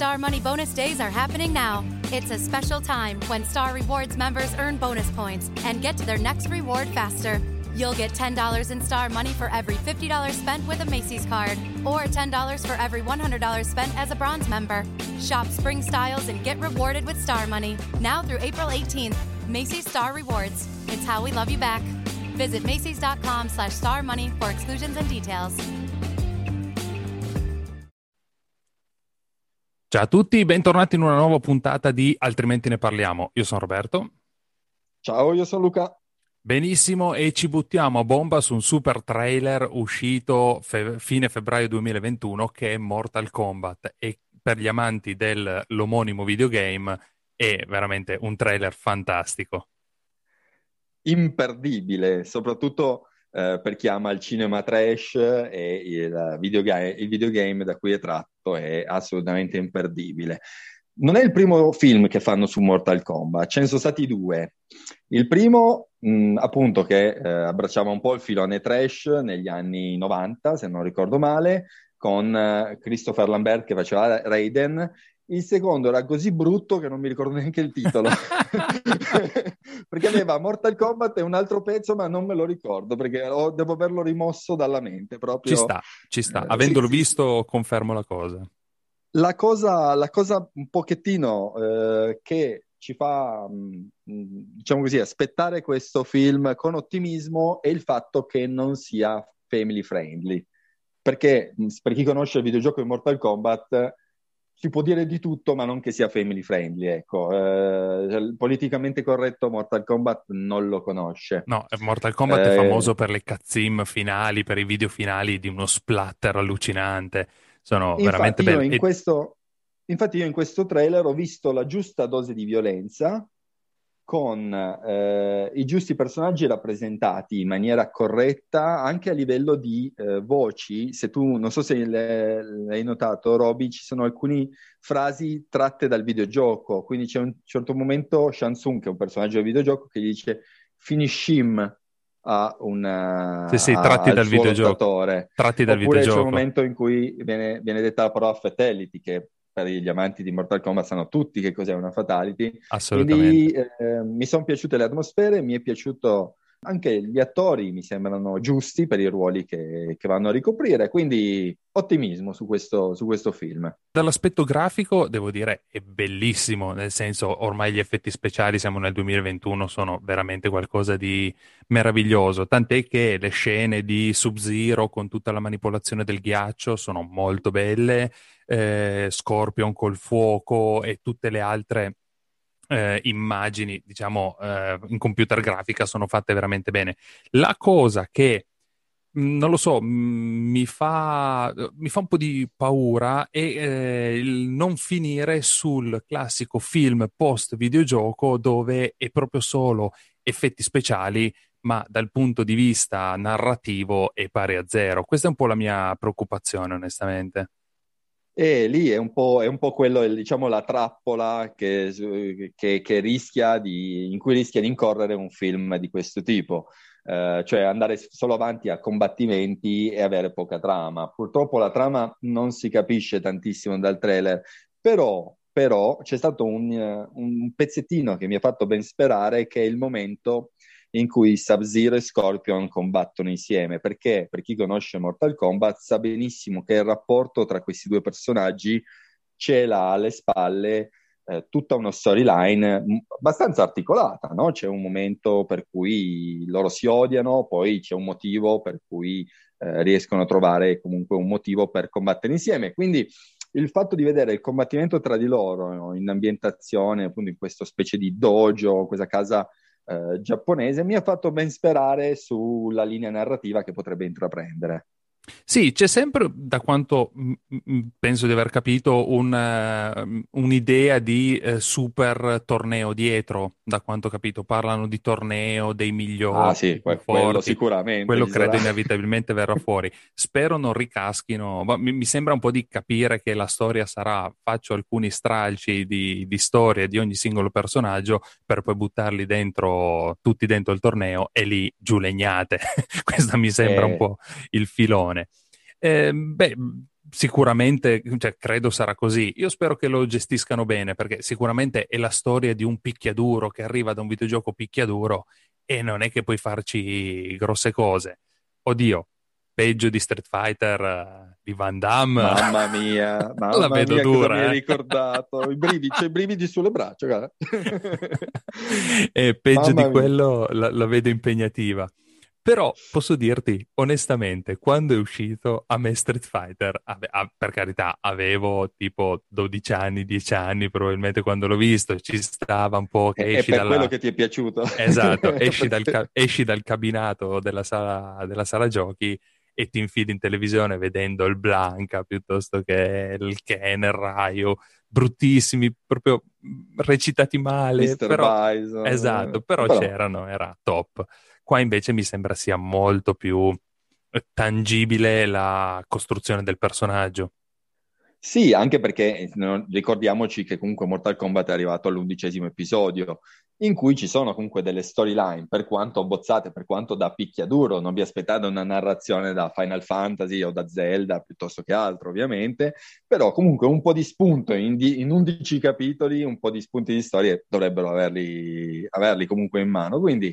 Star Money Bonus Days are happening now. It's a special time when Star Rewards members earn bonus points and get to their next reward faster. You'll get $10 in Star Money for every $50 spent with a Macy's card, or $10 for every $100 spent as a bronze member. Shop spring styles and get rewarded with Star Money now through April 18th. Macy's Star Rewards. It's how we love you back. Visit Macy's.com slash Star Money for exclusions and details. Ciao a tutti, bentornati in una nuova puntata di Altrimenti ne parliamo. Io sono Roberto. Ciao, io sono Luca. Benissimo, e ci buttiamo a bomba su un super trailer uscito fe- fine febbraio 2021 che è Mortal Kombat e per gli amanti dell'omonimo videogame è veramente un trailer fantastico. Imperdibile, soprattutto eh, per chi ama il cinema trash e il videogame, il videogame da cui è tratto è assolutamente imperdibile. Non è il primo film che fanno su Mortal Kombat, ce ne sono stati due. Il primo, mh, appunto, che eh, abbracciava un po' il filone trash negli anni 90, se non ricordo male, con eh, Christopher Lambert che faceva Raiden il secondo era così brutto che non mi ricordo neanche il titolo. perché aveva Mortal Kombat e un altro pezzo, ma non me lo ricordo perché ho, devo averlo rimosso dalla mente. Proprio. Ci sta, ci sta. Eh, Avendolo sì, visto, confermo la cosa. La cosa, la cosa un pochettino eh, che ci fa, mh, diciamo così, aspettare questo film con ottimismo è il fatto che non sia family friendly. Perché per chi conosce il videogioco di Mortal Kombat si può dire di tutto, ma non che sia family friendly, ecco. Eh, politicamente corretto Mortal Kombat non lo conosce. No, Mortal Kombat eh, è famoso per le cutscene finali, per i video finali di uno splatter allucinante. Sono veramente belli. In questo, infatti io in questo trailer ho visto la giusta dose di violenza, con eh, i giusti personaggi rappresentati in maniera corretta anche a livello di eh, voci. Se tu, non so se l'hai notato, Roby, ci sono alcune frasi tratte dal videogioco. Quindi c'è un certo momento Shansung, che è un personaggio del videogioco, che gli dice finish him a un sì, sì, tratti dal videogioco. Tratti dal Oppure videogioco. c'è un momento in cui viene, viene detta la parola fatality, che per gli amanti di Mortal Kombat sanno tutti che cos'è una fatality. Assolutamente. Quindi eh, mi sono piaciute le atmosfere, mi è piaciuto anche gli attori, mi sembrano giusti per i ruoli che, che vanno a ricoprire, quindi ottimismo su questo, su questo film. Dall'aspetto grafico devo dire è bellissimo, nel senso ormai gli effetti speciali, siamo nel 2021, sono veramente qualcosa di meraviglioso, tant'è che le scene di Sub-Zero con tutta la manipolazione del ghiaccio sono molto belle, eh, Scorpion col fuoco e tutte le altre eh, immagini, diciamo, eh, in computer grafica sono fatte veramente bene. La cosa che non lo so, mm, mi fa, mi fa un po' di paura è eh, il non finire sul classico film post videogioco dove è proprio solo effetti speciali, ma dal punto di vista narrativo è pari a zero. Questa è un po' la mia preoccupazione, onestamente. E lì è un po', è un po quello, diciamo, la trappola che, che, che rischia di, in cui rischia di incorrere un film di questo tipo. Uh, cioè andare solo avanti a combattimenti e avere poca trama. Purtroppo la trama non si capisce tantissimo dal trailer, però, però c'è stato un, un, pezzettino che mi ha fatto ben sperare che è il momento in cui Sub-Zero e Scorpion combattono insieme, perché per chi conosce Mortal Kombat sa benissimo che il rapporto tra questi due personaggi ce l'ha alle spalle eh, tutta una storyline abbastanza articolata, no? C'è un momento per cui loro si odiano, poi c'è un motivo per cui eh, riescono a trovare comunque un motivo per combattere insieme. Quindi il fatto di vedere il combattimento tra di loro no? in ambientazione, appunto in questa specie di dojo, questa casa eh, giapponese, mi ha fatto ben sperare sulla linea narrativa che potrebbe intraprendere. Sì, c'è sempre, da quanto penso di aver capito, un, uh, un'idea di uh, super torneo dietro, da quanto ho capito. Parlano di torneo dei migliori. Ah sì, que- quello sicuramente. Quello credo sarà. inevitabilmente verrà fuori. Spero non ricaschino, ma mi, mi, sembra un po' di capire che la storia sarà, faccio alcuni stralci di, di storia di ogni singolo personaggio per poi buttarli dentro, tutti dentro il torneo e lì giù legnate. Questo mi sembra eh. un po' il filone. Eh, beh, sicuramente, cioè, credo sarà così. Io spero che lo gestiscano bene, perché sicuramente è la storia di un picchiaduro che arriva da un videogioco picchiaduro e non è che puoi farci grosse cose. Oddio, peggio di Street Fighter uh, di Van Damme. Mamma mia, mamma la vedo mia, dura. Mi hai eh. ricordato, I brividi, c'è i brividi sulle braccia, guarda. e peggio mamma di quello la, la vedo impegnativa. Però posso dirti onestamente, quando è uscito a me Street Fighter, ave- a- per carità, avevo tipo 12 anni, 10 anni probabilmente quando l'ho visto, ci stava un po' che è, esci dalla... quello che ti è piaciuto. Esatto, esci, dal, esci dal cabinato della sala, della sala giochi e ti infili in televisione vedendo il Blanca piuttosto che il Ken, il Raio, bruttissimi, proprio recitati male. Mr. Però... Bison. Esatto, però, però c'erano, era top. Qua invece mi sembra sia molto più eh, tangibile la costruzione del personaggio. Sì, anche perché eh, ricordiamoci che comunque Mortal Kombat è arrivato all'undicesimo episodio, in cui ci sono comunque delle storyline, per quanto bozzate, per quanto da picchiaduro, non vi aspettate una narrazione da Final Fantasy o da Zelda piuttosto che altro, ovviamente, però comunque un po' di spunto in, di, in 11 capitoli, un po' di spunti di storie dovrebbero averli, averli comunque in mano, quindi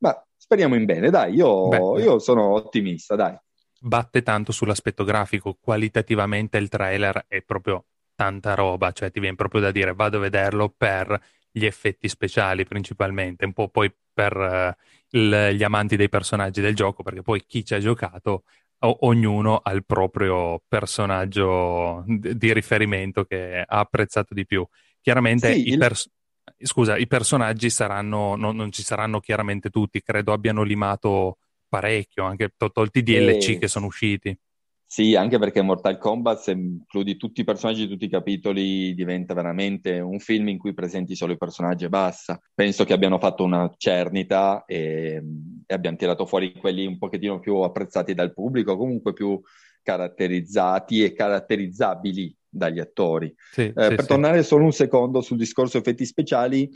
ma speriamo in bene, dai, io, Beh, io sono ottimista, dai. Batte tanto sull'aspetto grafico, qualitativamente il trailer è proprio tanta roba, cioè ti viene proprio da dire vado a vederlo per gli effetti speciali principalmente, un po' poi per uh, il, gli amanti dei personaggi del gioco, perché poi chi ci ha giocato, o, ognuno ha il proprio personaggio di, di riferimento che ha apprezzato di più. Chiaramente sì, i, pers- scusa, i personaggi saranno, no, non ci saranno chiaramente tutti, credo abbiano limato parecchio, anche to- tolti i DLC e... che sono usciti. Sì, anche perché Mortal Kombat, se includi tutti i personaggi di tutti i capitoli, diventa veramente un film in cui presenti solo i personaggi e basta. Penso che abbiano fatto una cernita e, e abbiano tirato fuori quelli un pochettino più apprezzati dal pubblico, comunque più caratterizzati e caratterizzabili dagli attori. Sì, eh, sì, per sì. tornare solo un secondo sul discorso effetti speciali,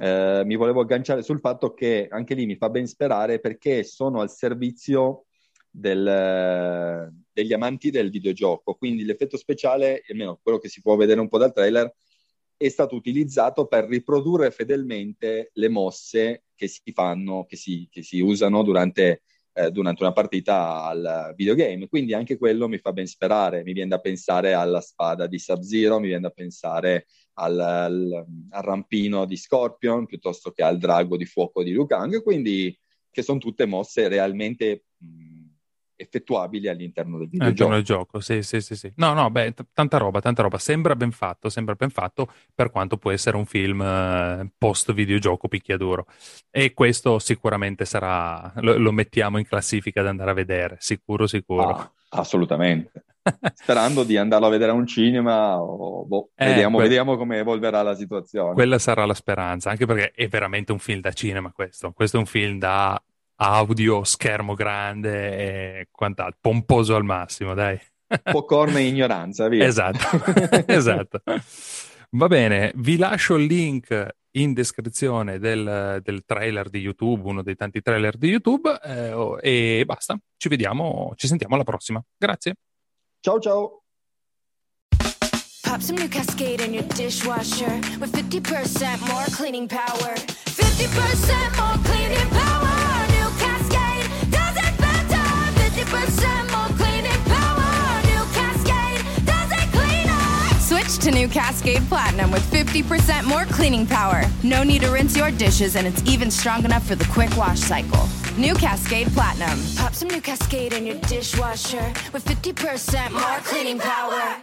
eh, mi volevo agganciare sul fatto che anche lì mi fa ben sperare perché sono al servizio del, degli amanti del videogioco. Quindi l'effetto speciale, almeno quello che si può vedere un po' dal trailer, è stato utilizzato per riprodurre fedelmente le mosse che si fanno, che si, che si usano durante eh, durante una partita al videogame. Quindi anche quello mi fa ben sperare. Mi viene da pensare alla spada di Sub-Zero, mi viene da pensare al, al, al rampino di Scorpion piuttosto che al drago di fuoco di Liu Kang. Quindi che sono tutte mosse realmente effettuabili all'interno del videogioco. All'interno del gioco, sì, sì, sì, sì. No, no, beh, t- tanta roba, tanta roba. Sembra ben fatto, sembra ben fatto per quanto può essere un film eh, post videogioco picchiaduro. E questo sicuramente sarà, lo, lo, mettiamo in classifica da andare a vedere, sicuro, sicuro. Ah, assolutamente. Sperando di andarlo a vedere a un cinema, o, boh, eh, vediamo, que- vediamo come evolverà la situazione. Quella sarà la speranza, anche perché è veramente un film da cinema questo. Questo è un film da audio, schermo grande e quant'altro, pomposo al massimo, dai. Popcorn e ignoranza, via. Esatto, esatto. Va bene, vi lascio il link in descrizione del, del, trailer di YouTube, uno dei tanti trailer di YouTube, eh, e basta. Ci vediamo, ci sentiamo alla prossima. Grazie. Ciao ciao. Pop some new Cascade in your dishwasher with 50% more cleaning power. 50% more cleaning power. Switch to new Cascade Platinum with 50% more cleaning power. No need to rinse your dishes, and it's even strong enough for the quick wash cycle. New Cascade Platinum. Pop some new Cascade in your dishwasher with 50% more cleaning power.